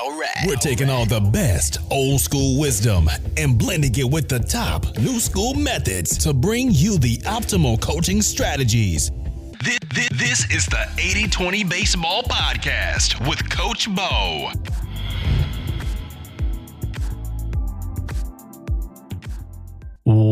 All right. We're taking all the best old school wisdom and blending it with the top new school methods to bring you the optimal coaching strategies. This, this, this is the 80 20 Baseball Podcast with Coach Bo.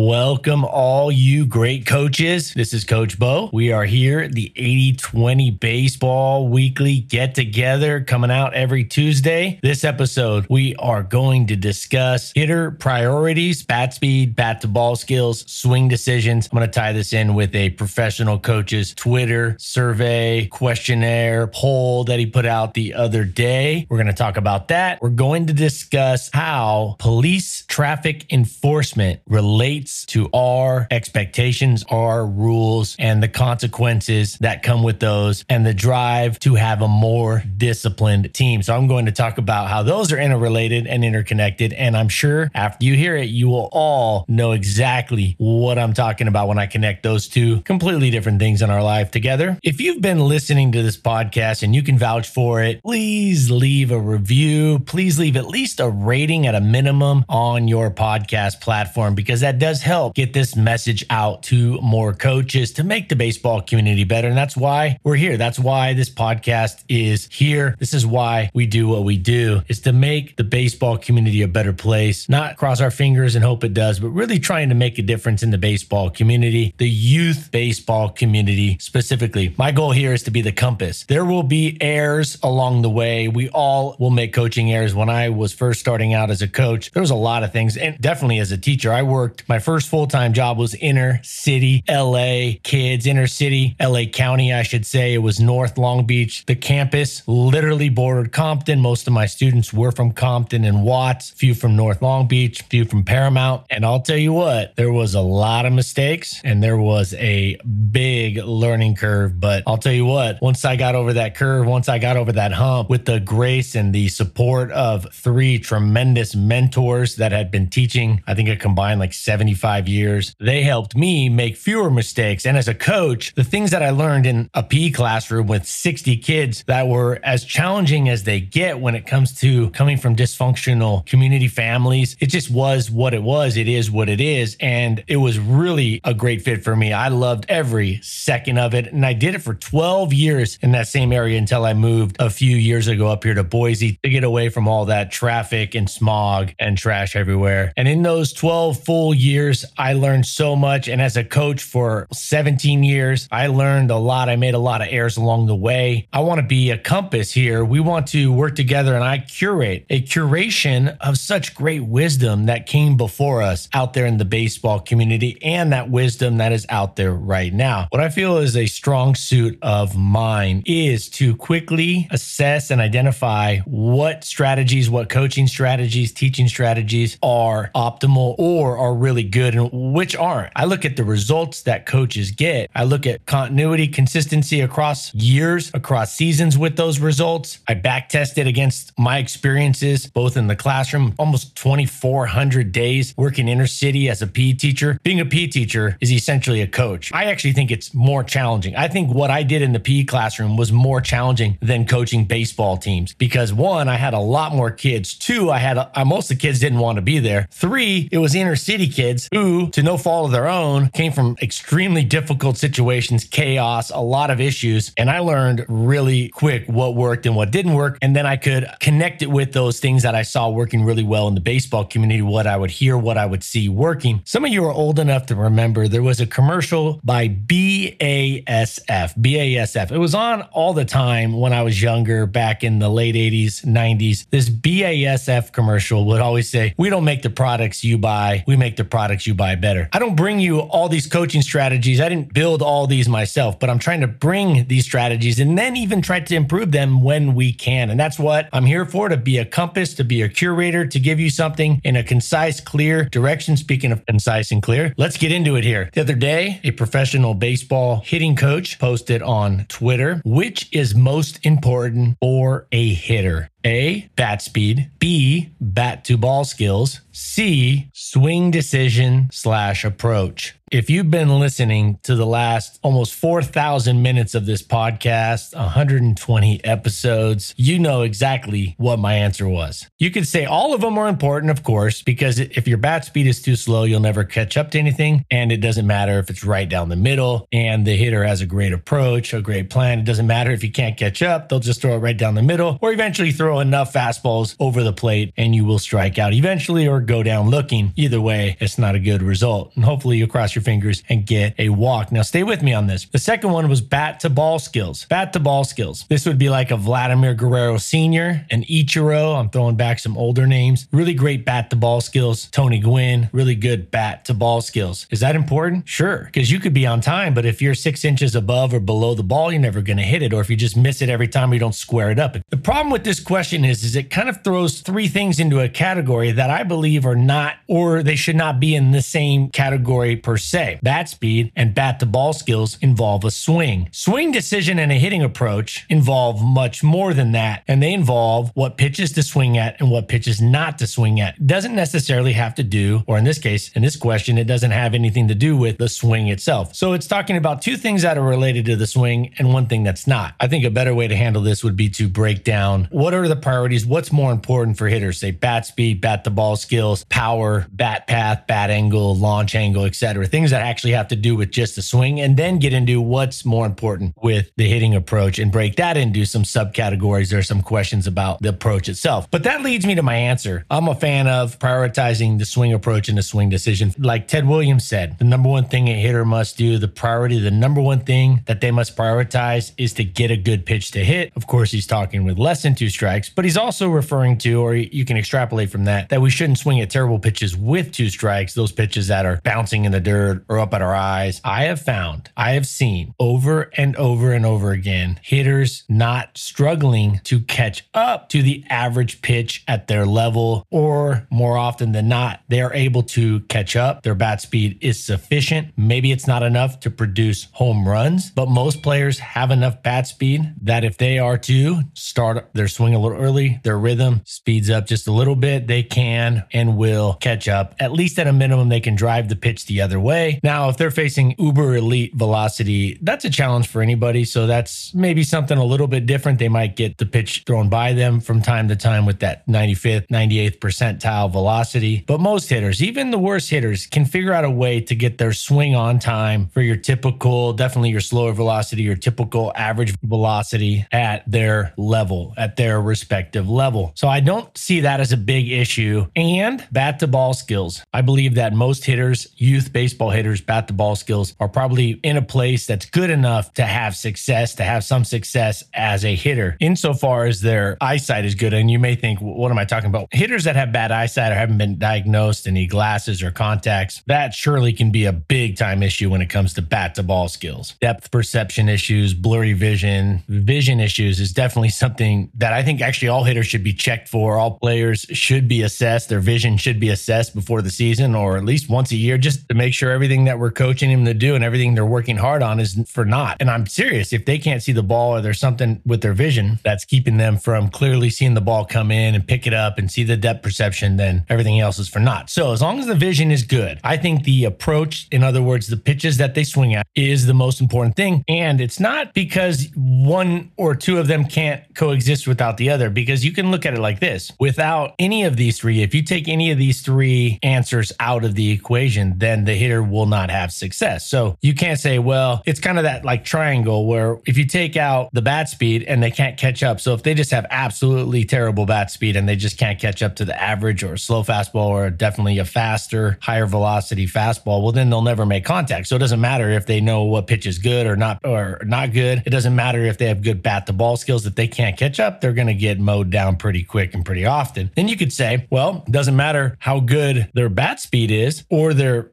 Welcome, all you great coaches. This is Coach Bo. We are here, the 80 20 Baseball Weekly Get Together coming out every Tuesday. This episode, we are going to discuss hitter priorities, bat speed, bat to ball skills, swing decisions. I'm going to tie this in with a professional coach's Twitter survey, questionnaire, poll that he put out the other day. We're going to talk about that. We're going to discuss how police traffic enforcement relates to our expectations, our rules, and the consequences that come with those, and the drive to have a more disciplined team. So, I'm going to talk about how those are interrelated and interconnected. And I'm sure after you hear it, you will all know exactly what I'm talking about when I connect those two completely different things in our life together. If you've been listening to this podcast and you can vouch for it, please leave a review. Please leave at least a rating at a minimum on your podcast platform because that does help get this message out to more coaches to make the baseball community better. And that's why we're here. That's why this podcast is here. This is why we do what we do is to make the baseball community a better place, not cross our fingers and hope it does, but really trying to make a difference in the baseball community, the youth baseball community specifically. My goal here is to be the compass. There will be errors along the way. We all will make coaching errors. When I was first starting out as a coach, there was a lot of things, and definitely as a teacher, I worked my first full time job was inner city LA kids, inner city LA County, I should say. It was North Long Beach. The campus literally bordered Compton. Most of my students were from Compton and Watts, few from North Long Beach, few from Paramount. And I'll tell you what, there was a lot of mistakes and there was a big learning curve. But I'll tell you what, once I got over that curve, once I got over that hump with the grace and the support of three tremendous mentors that had been teaching, I think a combined like 75 years. They helped me make fewer mistakes. And as a coach, the things that I learned in a PE classroom with 60 kids that were as challenging as they get when it comes to coming from dysfunctional community families, it just was what it was. It is what it is. And it was really a great fit for me. I loved every second of it. And I did it for 12 years in that same area until I moved a few years ago up here to Boise to get away from all that traffic and smog and trash everywhere. And in those 12 full years, I learned so much. And as a coach for 17 years, I learned a lot. I made a lot of errors along the way. I want to be a compass here. We want to work together and I curate a curation of such great wisdom that came before us out there in the baseball community and that wisdom that is out there right now. What I feel is a strong suit of mine is to quickly assess and identify what strategies, what coaching strategies, teaching strategies are optimal or are really good and which aren't. I look at the results that coaches get. I look at continuity, consistency across years, across seasons with those results. I back test it against my experiences, both in the classroom, almost 2,400 days working inner city as a PE teacher. Being a PE teacher is essentially a coach. I actually think it's more challenging. I think what I did in the PE classroom was more challenging than coaching baseball teams because one, I had a lot more kids. Two, I had a, most of the kids didn't want to be there. Three, it was inner city kids who, to no fault of their own, came from extremely difficult situations, chaos, a lot of issues. And I learned really quick what worked and what didn't work. And then I could connect it with those things that I saw working really well in the baseball community, what I would hear, what I would see working. Some of you are old enough to remember there was a commercial by BASF. BASF. It was on all the time when I was younger, back in the late 80s, 90s. This BASF commercial would always say, We don't make the products you buy, we make the products you buy better. I don't bring you all these coaching strategies. I didn't build all these myself, but I'm trying to bring these strategies and then even try to improve them when we can. And that's what I'm here for to be a compass, to be a curator, to give you something in a concise, clear direction. Speaking of concise and clear, let's get into it here. The other day, a professional baseball hitting coach posted on Twitter, which is most important for a hitter? A, bat speed. B, bat to ball skills. C, swing decision slash approach. If you've been listening to the last almost 4,000 minutes of this podcast, 120 episodes, you know exactly what my answer was. You could say all of them are important, of course, because if your bat speed is too slow, you'll never catch up to anything. And it doesn't matter if it's right down the middle and the hitter has a great approach, a great plan. It doesn't matter if you can't catch up, they'll just throw it right down the middle or eventually throw enough fastballs over the plate and you will strike out eventually or go down looking. Either way, it's not a good result. And hopefully you cross your fingers and get a walk. Now, stay with me on this. The second one was bat to ball skills. Bat to ball skills. This would be like a Vladimir Guerrero Sr., an Ichiro. I'm throwing back some older names. Really great bat to ball skills. Tony Gwynn, really good bat to ball skills. Is that important? Sure, because you could be on time, but if you're six inches above or below the ball, you're never going to hit it. Or if you just miss it every time, you don't square it up. The problem with this question is, is it kind of throws three things into a category that I believe are not, or they should not be in the same category per se bat speed and bat to ball skills involve a swing. Swing decision and a hitting approach involve much more than that, and they involve what pitches to swing at and what pitches not to swing at. It doesn't necessarily have to do, or in this case, in this question, it doesn't have anything to do with the swing itself. So it's talking about two things that are related to the swing and one thing that's not. I think a better way to handle this would be to break down what are the priorities, what's more important for hitters, say bat speed, bat to ball skills, power, bat path, bat angle, launch angle, etc. Things that actually have to do with just the swing, and then get into what's more important with the hitting approach and break that into some subcategories. There are some questions about the approach itself. But that leads me to my answer. I'm a fan of prioritizing the swing approach and the swing decision. Like Ted Williams said, the number one thing a hitter must do, the priority, the number one thing that they must prioritize is to get a good pitch to hit. Of course, he's talking with less than two strikes, but he's also referring to, or you can extrapolate from that, that we shouldn't swing at terrible pitches with two strikes, those pitches that are bouncing in the dirt or up at our eyes. I have found, I have seen over and over and over again hitters not struggling to catch up to the average pitch at their level, or more often than not, they are able to catch up. Their bat speed is sufficient. Maybe it's not enough to produce home runs, but most players have enough bat speed that if they are to start their swing a little early, their rhythm speeds up just a little bit, they can and will catch up. At least at a minimum, they can drive the pitch the other way. Now, if they're facing uber elite velocity, that's a challenge for anybody. So that's maybe something a little bit different. They might get the pitch thrown by them from time to time with that 95th, 98th percentile velocity. But most hitters, even the worst hitters, can figure out a way to get their swing on time for your typical, definitely your slower velocity, your typical average velocity at their level, at their respective level. So I don't see that as a big issue. And bat to ball skills. I believe that most hitters, youth baseball hitters, bat the ball skills are probably in a place that's good enough to have success, to have some success as a hitter, insofar as their eyesight is good. And you may think, what am I talking about? Hitters that have bad eyesight or haven't been diagnosed need glasses or contacts, that surely can be a big time issue when it comes to bat to ball skills. Depth perception issues, blurry vision, vision issues is definitely something that I think actually all hitters should be checked for. All players should be assessed. Their vision should be assessed before the season or at least once a year just to make sure everything that we're coaching them to do and everything they're working hard on is for naught. And I'm serious. If they can't see the ball or there's something with their vision that's keeping them from clearly seeing the ball come in and pick it up and see the depth perception, then everything else is for naught. So as long as the vision is good, I think the approach, in other words, the pitches that they swing at, is the most important thing. And it's not because one or two of them can't coexist without the other, because you can look at it like this without any of these three, if you take any of these three answers out of the equation, then the hitter will not have success. So you can't say, well, it's kind of that like triangle where if you take out the bat speed and they can't catch up. So if they just have absolutely terrible bat speed and they just can't catch up to the average or slow fastball or definitely a faster, higher velocity fastball, well, then they'll never make contact. So it doesn't matter if they know what pitch is good or not or not good. It doesn't matter if they have good bat to ball skills. If they can't catch up, they're going to get mowed down pretty quick and pretty often. Then you could say, well, it doesn't matter how good their bat speed is or their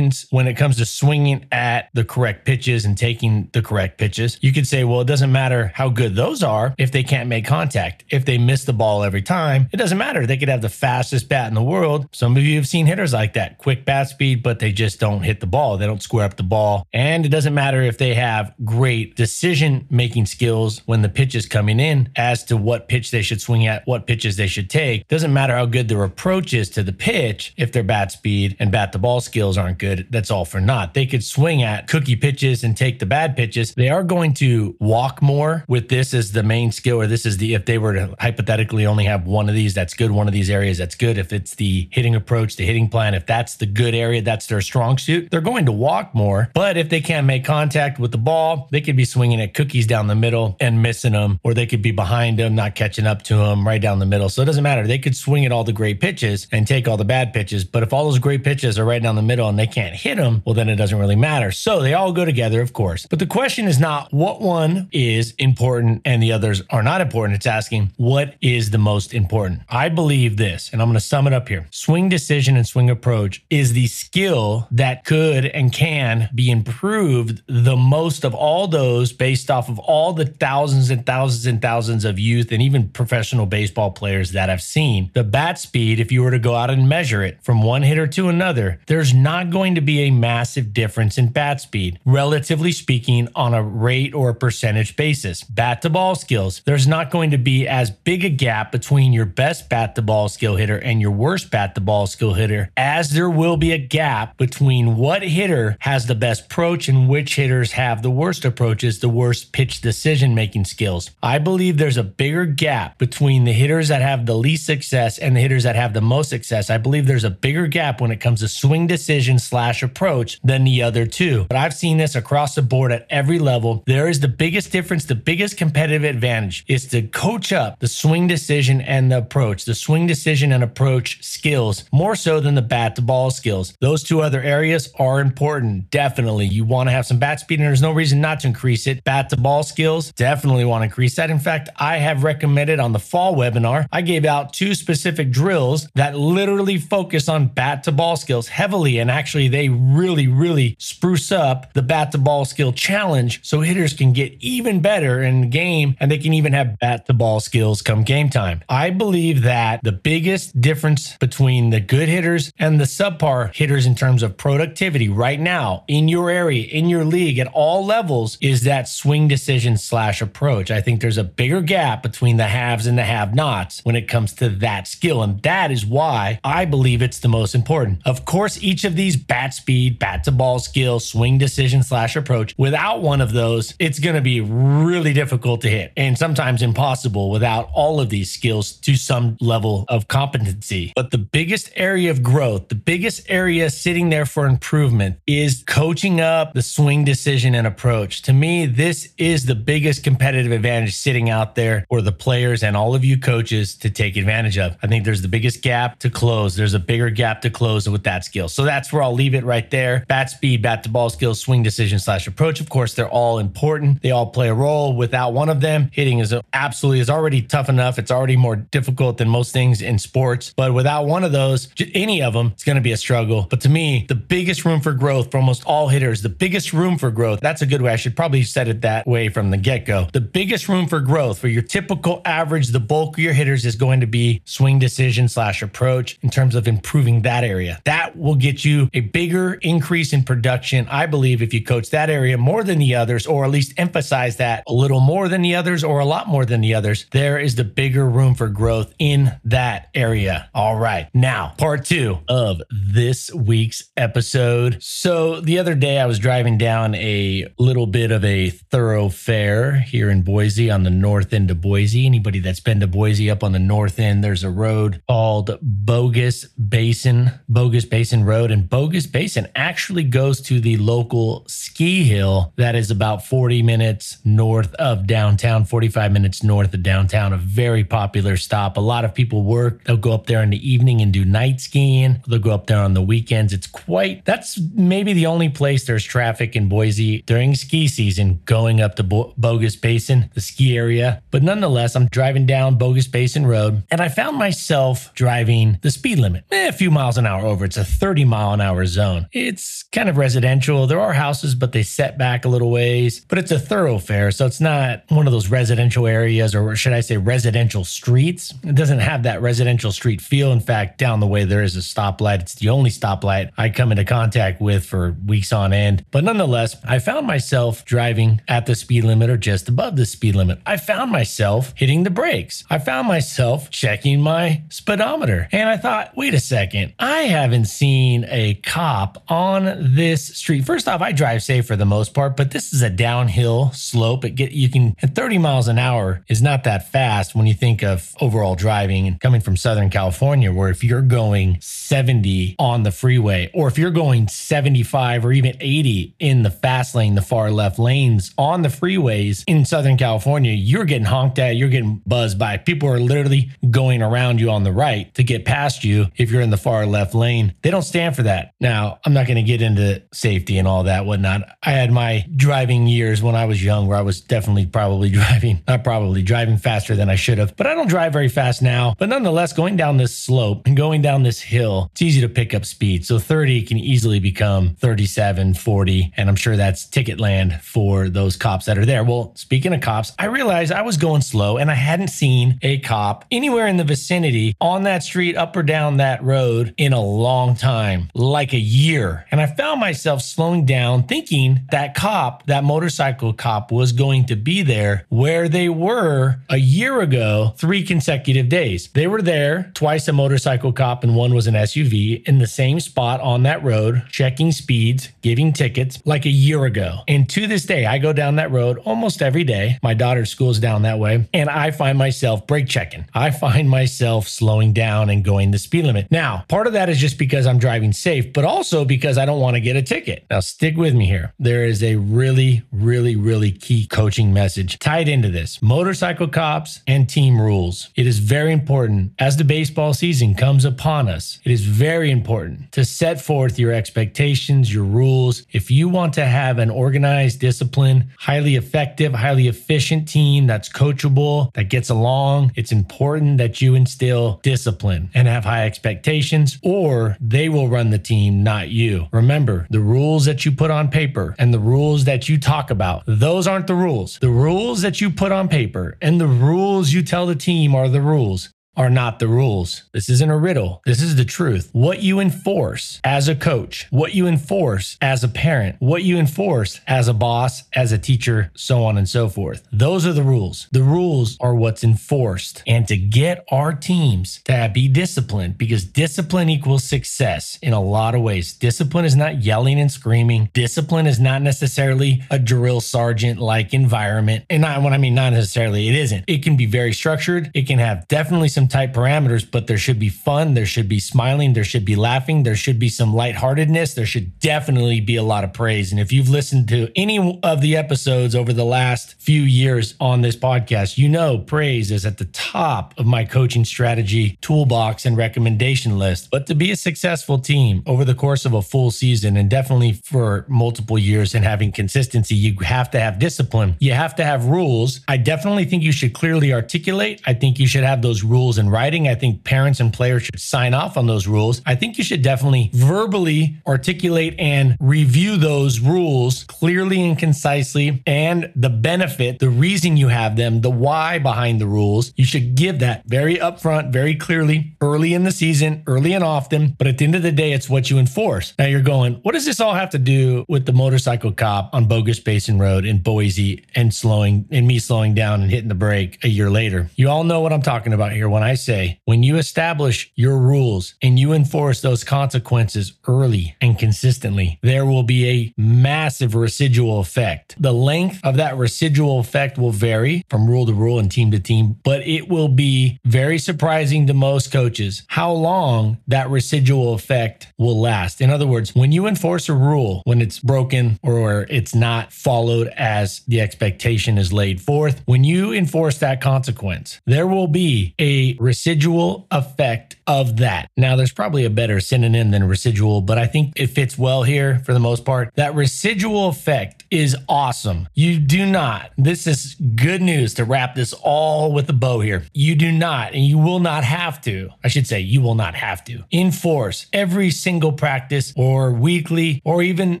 when it comes to swinging at the correct pitches and taking the correct pitches. You could say, well, it doesn't matter how good those are if they can't make contact. If they miss the ball every time, it doesn't matter. They could have the fastest bat in the world. Some of you have seen hitters like that, quick bat speed, but they just don't hit the ball. They don't square up the ball. And it doesn't matter if they have great decision making skills when the pitch is coming in as to what pitch they should swing at, what pitches they should take. Doesn't matter how good their approach is to the pitch if their bat speed and bat to ball skills aren't good. That that's all for naught. They could swing at cookie pitches and take the bad pitches. They are going to walk more with this as the main skill, or this is the if they were to hypothetically only have one of these, that's good. One of these areas, that's good. If it's the hitting approach, the hitting plan, if that's the good area, that's their strong suit, they're going to walk more. But if they can't make contact with the ball, they could be swinging at cookies down the middle and missing them, or they could be behind them, not catching up to them right down the middle. So it doesn't matter. They could swing at all the great pitches and take all the bad pitches. But if all those great pitches are right down the middle and they can't hit them, well, then it doesn't really matter. So they all go together, of course. But the question is not what one is important and the others are not important. It's asking what is the most important. I believe this, and I'm going to sum it up here. Swing decision and swing approach is the skill that could and can be improved the most of all those based off of all the thousands and thousands and thousands of youth and even professional baseball players that I've seen. The bat speed, if you were to go out and measure it from one hitter to another, there's not going to be a massive difference in bat speed, relatively speaking, on a rate or percentage basis. Bat to ball skills, there's not going to be as big a gap between your best bat to ball skill hitter and your worst bat to ball skill hitter as there will be a gap between what hitter has the best approach and which hitters have the worst approaches, the worst pitch decision making skills. I believe there's a bigger gap between the hitters that have the least success and the hitters that have the most success. I believe there's a bigger gap when it comes to swing decision slash approach than the other two. But I've seen this across the board at every level. There is the biggest difference, the biggest competitive advantage is to coach up the swing decision and the approach, the swing decision and approach skills more so than the bat to ball skills. Those two other areas are important. Definitely. You want to have some bat speed, and there's no reason not to increase it. Bat to ball skills, definitely want to increase that. In fact, I have recommended on the fall webinar, I gave out two specific drills that literally focus on bat to ball skills heavily. And actually, they really, really spruce up the bat to ball skill challenge so hitters can get even better in the game and they can even have bat to ball skills come game time. I believe that the biggest difference between the good hitters and the subpar hitters in terms of productivity right now in your area, in your league, at all levels is that swing decision slash approach. I think there's a bigger gap between the haves and the have nots when it comes to that skill. And that is why I believe it's the most important. Of course, each of these bat speed, bat to ball skill, swing decision slash approach, without one of those, it's going to be really difficult to hit and sometimes impossible without all of these skills to some level of competency. But the biggest area of growth, the biggest area sitting there for improvement is coaching up the swing decision and approach. To me, this is the biggest competitive advantage sitting out there for the players and all of you coaches to take advantage of. I think there's the biggest gap to close. There's a bigger gap to close with that skill. So that's where I'll leave it right there. Bat speed, bat to ball skills, swing decision slash approach. Of course, they're all important. They all play a role. Without one of them, hitting is absolutely is already tough enough. It's already more difficult than most things in sports. But without one of those, any of them, it's going to be a struggle. But to me, the biggest room for growth for almost all hitters, the biggest room for growth. That's a good way. I should probably said it that way from the get go. The biggest room for growth for your typical average, the bulk of your hitters is going to be swing decision slash approach in terms of improving that area. That will get you a bigger increase in production. I believe if you coach that area more than the others, or at least emphasize that a little more than the others, or a lot more than the others, there is the bigger room for growth in that area. All right. Now, part two of this week's episode. So the other day I was driving down a little bit of a thoroughfare here in Boise on the north end of Boise. Anybody that's been to Boise up on the north end, there's a road called Bogus Basin, Bogus Basin Road. And Bogus Basin actually goes to the local ski hill that is about 40 minutes north of downtown, 45 minutes north of downtown. A very popular stop. A lot of people work. They'll go up there in the evening and do night skiing. They'll go up there on the weekends. It's quite, that's maybe the only place there's traffic in Boise during ski season going up to Bo- Bogus Basin, the ski area. But nonetheless, I'm driving down Bogus Basin Road and I found myself driving the speed limit eh, a few miles an hour over. It's a 30 mile an hour zone. It's kind of residential. There are houses, but they set back a little ways, but it's a thoroughfare. So it's not one of those residential areas, or should I say residential streets. It doesn't have that residential street feel. In fact, down the way, there is a stoplight. It's the only stoplight I come into contact with for weeks on end. But nonetheless, I found myself driving at the speed limit or just above the speed limit. I found myself hitting the brakes. I found myself checking my speedometer. And I thought, wait a second, I haven't seen a cop cop on this street. First off, I drive safe for the most part, but this is a downhill slope. It get you can at 30 miles an hour is not that fast when you think of overall driving and coming from Southern California, where if you're going 70 on the freeway, or if you're going 75 or even 80 in the fast lane, the far left lanes on the freeways in Southern California, you're getting honked at, you're getting buzzed by. People are literally going around you on the right to get past you if you're in the far left lane. They don't stand for that. Now, I'm not going to get into safety and all that, whatnot. I had my driving years when I was young where I was definitely probably driving, not probably driving faster than I should have, but I don't drive very fast now. But nonetheless, going down this slope and going down this hill, it's easy to pick up speed. So 30 can easily become 37, 40. And I'm sure that's ticket land for those cops that are there. Well, speaking of cops, I realized I was going slow and I hadn't seen a cop anywhere in the vicinity on that street, up or down that road in a long time, like a year. And I found myself slowing down, thinking that cop, that motorcycle cop, was going to be there where they were a year ago, three consecutive days. They were there, twice a motorcycle cop, and one was an SUV in the same spot on that road, checking speeds, giving tickets like a year ago. And to this day, I go down that road almost every day. My daughter's school's down that way, and I find myself brake checking. I find myself slowing down and going the speed limit. Now, part of that is just because I'm driving safe, but also because I don't want to get a ticket. Now, stick with me here. There is a really, really, really key coaching message tied into this motorcycle cops and team rules. It is very important as the baseball season comes upon us. It is very important to set forth your expectations, your rules. If you want to have an organized, disciplined, highly effective, highly efficient team that's coachable, that gets along, it's important that you instill discipline and have high expectations, or they will run the team, not you. Remember, the rules that you put on paper and the rules that you talk about, those aren't the rules. The rules that you put on paper and the rules you tell the team are the rules are not the rules. This isn't a riddle. This is the truth. What you enforce as a coach, what you enforce as a parent, what you enforce as a boss, as a teacher, so on and so forth. Those are the rules. The rules are what's enforced. And to get our teams to be disciplined, because discipline equals success in a lot of ways. Discipline is not yelling and screaming. Discipline is not necessarily a drill sergeant like environment. And not, when I mean not necessarily, it isn't. It can be very structured. It can have definitely some tight parameters, but there should be fun. There should be smiling. There should be laughing. There should be some lightheartedness. There should definitely be a lot of praise. And if you've listened to any of the episodes over the last few years on this podcast, you know praise is at the top of my coaching strategy toolbox and recommendation list. But to be a successful team over the course of a full season and definitely for multiple years and having consistency, you have to have discipline. You have to have rules. I definitely think you should clearly articulate. I think you should have those rules in writing. I think parents and players should sign off on those rules. I think you should definitely verbally articulate and review those rules clearly and concisely and the benefit, the reason you have them, the why behind the rules. You should give that very upfront, very clearly, early in the season, early and often. But at the end of the day, it's what you enforce. Now you're going, what does this all have to do with the motorcycle cop on Bogus Basin Road in Boise and slowing and me slowing down and hitting the brake a year later? You all know what I'm talking about here when I say when you establish your rules and you enforce those consequences early and consistently, there will be a massive residual effect. The length of that residual effect will vary from rule to rule and team to team, but it will be very surprising to most coaches how long that residual effect will last. In other words, when you enforce a rule, when it's broken or it's not followed as the expectation is laid forth, when you enforce that consequence, there will be a residual effect of that. Now, there's probably a better synonym than residual, but I think it fits well here for the most part. That residual effect is awesome. You do not, this is good news to wrap this all with a bow here. You do not, and you will not have to, I should say, you will not have to enforce every single practice or weekly or even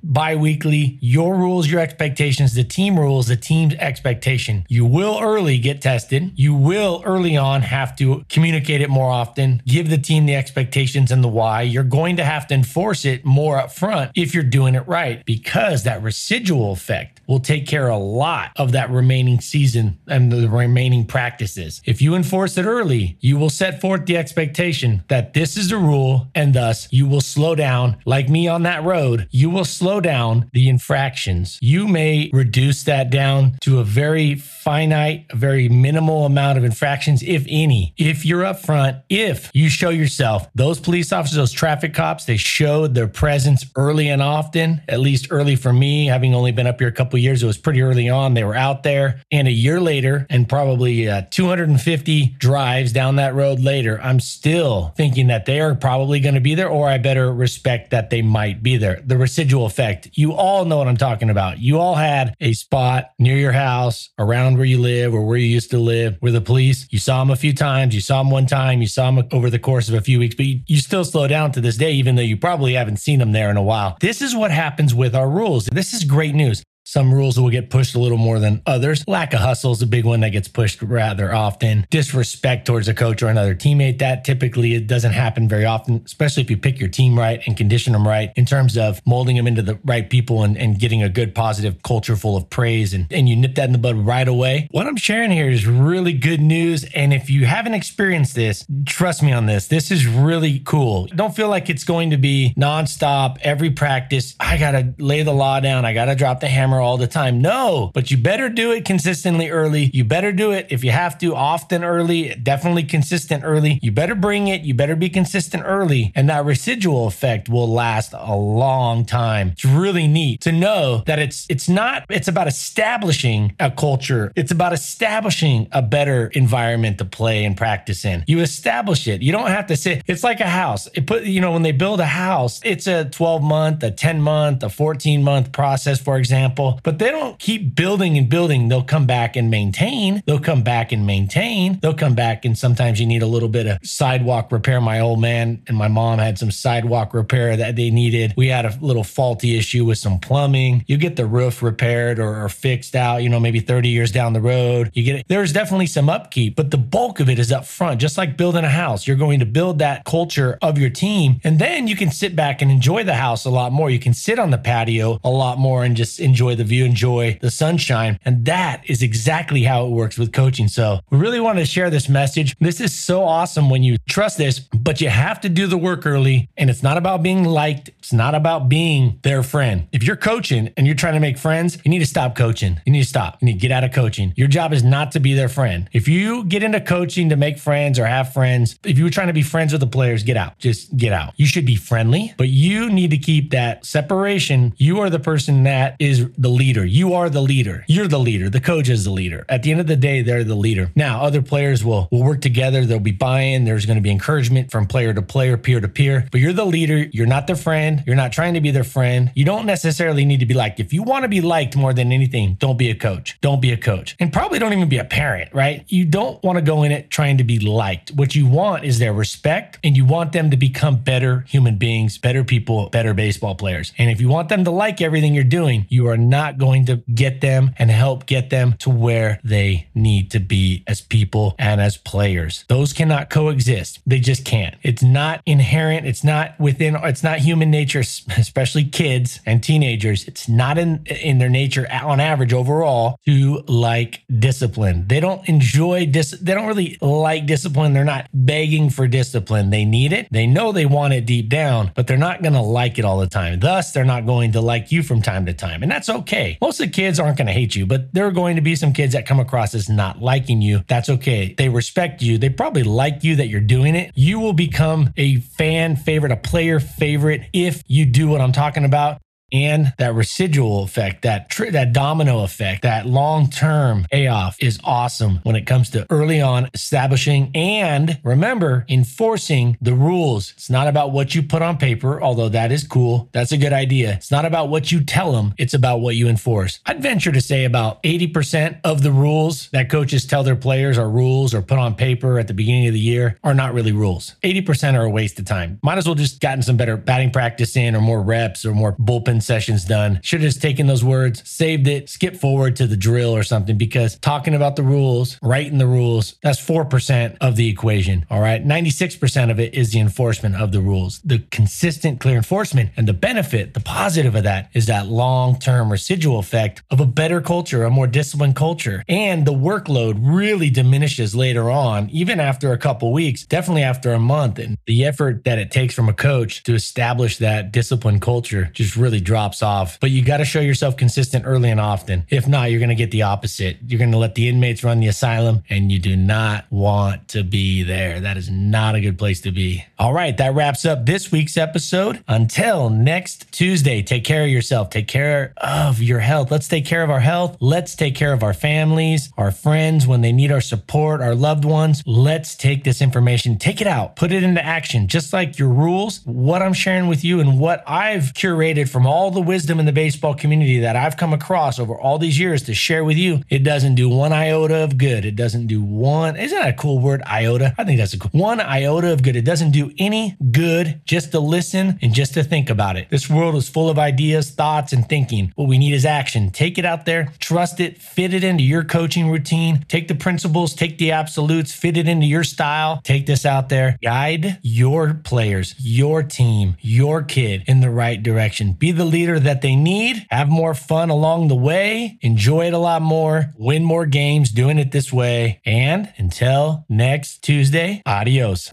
bi weekly your rules, your expectations, the team rules, the team's expectation. You will early get tested. You will early on have to communicate it more often, give the team the expectations and the why. You're going to have to enforce it more up front if you're doing it right because that residual effect will take care a lot of that remaining season and the remaining practices. If you enforce it early, you will set forth the expectation that this is the rule and thus you will slow down like me on that road. You will slow down the infractions. You may reduce that down to a very finite, a very minimal amount of infractions, if any. If you're up front, if you show yourself, those police officers, those traffic cops, they showed their presence early and often, at least early for me, having only been up here a couple years, it was pretty early on. They were out there. And a year later, and probably uh, 250 drives down that road later, I'm still thinking that they are probably going to be there, or I better respect that they might be there. The residual effect. You all know what I'm talking about. You all had a spot near your house, around where you live, or where you used to live, where the police, you saw them a few times, you saw them one time, you saw them over the course of a few weeks, but you, you still slow down to this day, even though you probably haven't seen them there in a while. This is what happens with our rules. This is great news. Some rules will get pushed a little more than others. Lack of hustle is a big one that gets pushed rather often. Disrespect towards a coach or another teammate, that typically it doesn't happen very often, especially if you pick your team right and condition them right in terms of molding them into the right people and, and getting a good positive culture full of praise and, and you nip that in the bud right away. What I'm sharing here is really good news. And if you haven't experienced this, trust me on this. This is really cool. Don't feel like it's going to be nonstop every practice. I got to lay the law down. I got to drop the hammer all the time. No, but you better do it consistently early. You better do it if you have to often early, definitely consistent early. You better bring it. You better be consistent early. And that residual effect will last a long time. It's really neat to know that it's it's not it's about establishing a culture. It's about establishing a better environment to play and practice in. You establish it. You don't have to say it's like a house. It put you know when they build a house, it's a 12 month, a 10 month, a 14 month process for example but they don't keep building and building. They'll come back and maintain. They'll come back and maintain. They'll come back and sometimes you need a little bit of sidewalk repair. My old man and my mom had some sidewalk repair that they needed. We had a little faulty issue with some plumbing. You get the roof repaired or, or fixed out, you know, maybe 30 years down the road. You get it. There's definitely some upkeep, but the bulk of it is up front, just like building a house. You're going to build that culture of your team, and then you can sit back and enjoy the house a lot more. You can sit on the patio a lot more and just enjoy the view, enjoy the sunshine. And that is exactly how it works with coaching. So we really want to share this message. This is so awesome when you trust this, but you have to do the work early. And it's not about being liked. It's not about being their friend. If you're coaching and you're trying to make friends, you need to stop coaching. You need to stop. You need to get out of coaching. Your job is not to be their friend. If you get into coaching to make friends or have friends, if you were trying to be friends with the players, get out. Just get out. You should be friendly, but you need to keep that separation. You are the person that is the leader. You are the leader. You're the leader. The coach is the leader. At the end of the day, they're the leader. Now, other players will will work together. There'll be buy-in. There's going to be encouragement from player to player, peer to peer. But you're the leader. You're not their friend. You're not trying to be their friend. You don't necessarily need to be liked. If you want to be liked more than anything, don't be a coach. Don't be a coach. And probably don't even be a parent, right? You don't want to go in it trying to be liked. What you want is their respect and you want them to become better human beings, better people, better baseball players. And if you want them to like everything you're doing, you are not going to get them and help get them to where they need to be as people and as players. Those cannot coexist. They just can't. It's not inherent. It's not within, it's not human nature, especially kids and teenagers. It's not in, in their nature on average overall to like discipline. They don't enjoy dis, they don't really like discipline. They're not begging for discipline. They need it. They know they want it deep down, but they're not going to like it all the time. Thus, they're not going to like you from time to time. And that's okay. Most of the kids aren't going to hate you, but there are going to be some kids that come across as not liking you. That's okay. They respect you. They probably like you that you're doing it. You will become a fan favorite, a player favorite if you do what I'm talking about and that residual effect, that that domino effect, that long-term payoff is awesome when it comes to early on establishing and remember enforcing the rules. It's not about what you put on paper, although that is cool. That's a good idea. It's not about what you tell them, it's about what you enforce. I'd venture to say about 80% of the rules that coaches tell their players are rules or put on paper at the beginning of the year are not really rules. 80% are a waste of time. Might as well just gotten some better batting practice in or more reps or more bullpen sessions done. Should have just taken those words, saved it, skip forward to the drill or something because talking about the rules, writing the rules, that's 4% of the equation. All right. 96% of it is the enforcement of the rules. The consistent, clear enforcement and the benefit, the positive of that is that long term residual effect of a better culture, a more disciplined culture. And the workload really diminishes later on, even after a couple weeks, definitely after a month. And the effort that it takes from a coach to establish that disciplined culture just really drops off. But you got to show yourself consistent early and often. If not, you're going to get the opposite. You're going to let the inmates run the asylum, and you do not want to be there. That is not a good place to be. All right, that wraps up this week's episode. Until next Tuesday, take care of yourself, take care of your health. Let's take care of our health. Let's take care of our families, our friends when they need our support, our loved ones. Let's take this information, take it out, put it into action, just like your rules. What I'm sharing with you and what I've curated from all the wisdom in the baseball community that I've come across over all these years to share with you, it doesn't do one iota of good. It doesn't do one, isn't that a cool word, iota? I think that's a cool one iota of good. It doesn't do any good just to listen and just to think about it. This world is full of ideas, thoughts, and thinking. What we need is action. Take it out there, trust it, fit it into your coaching routine, take the principles, take the absolutes, fit it into your style, take this out there, guide your players, your team, your kid in the right direction. Be the leader that they need, have more fun along the way, enjoy it a lot more, win more games doing it this way. And until next Tuesday, adios.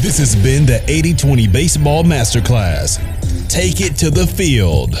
This has been the 80 20 Baseball Masterclass. Take it to the field.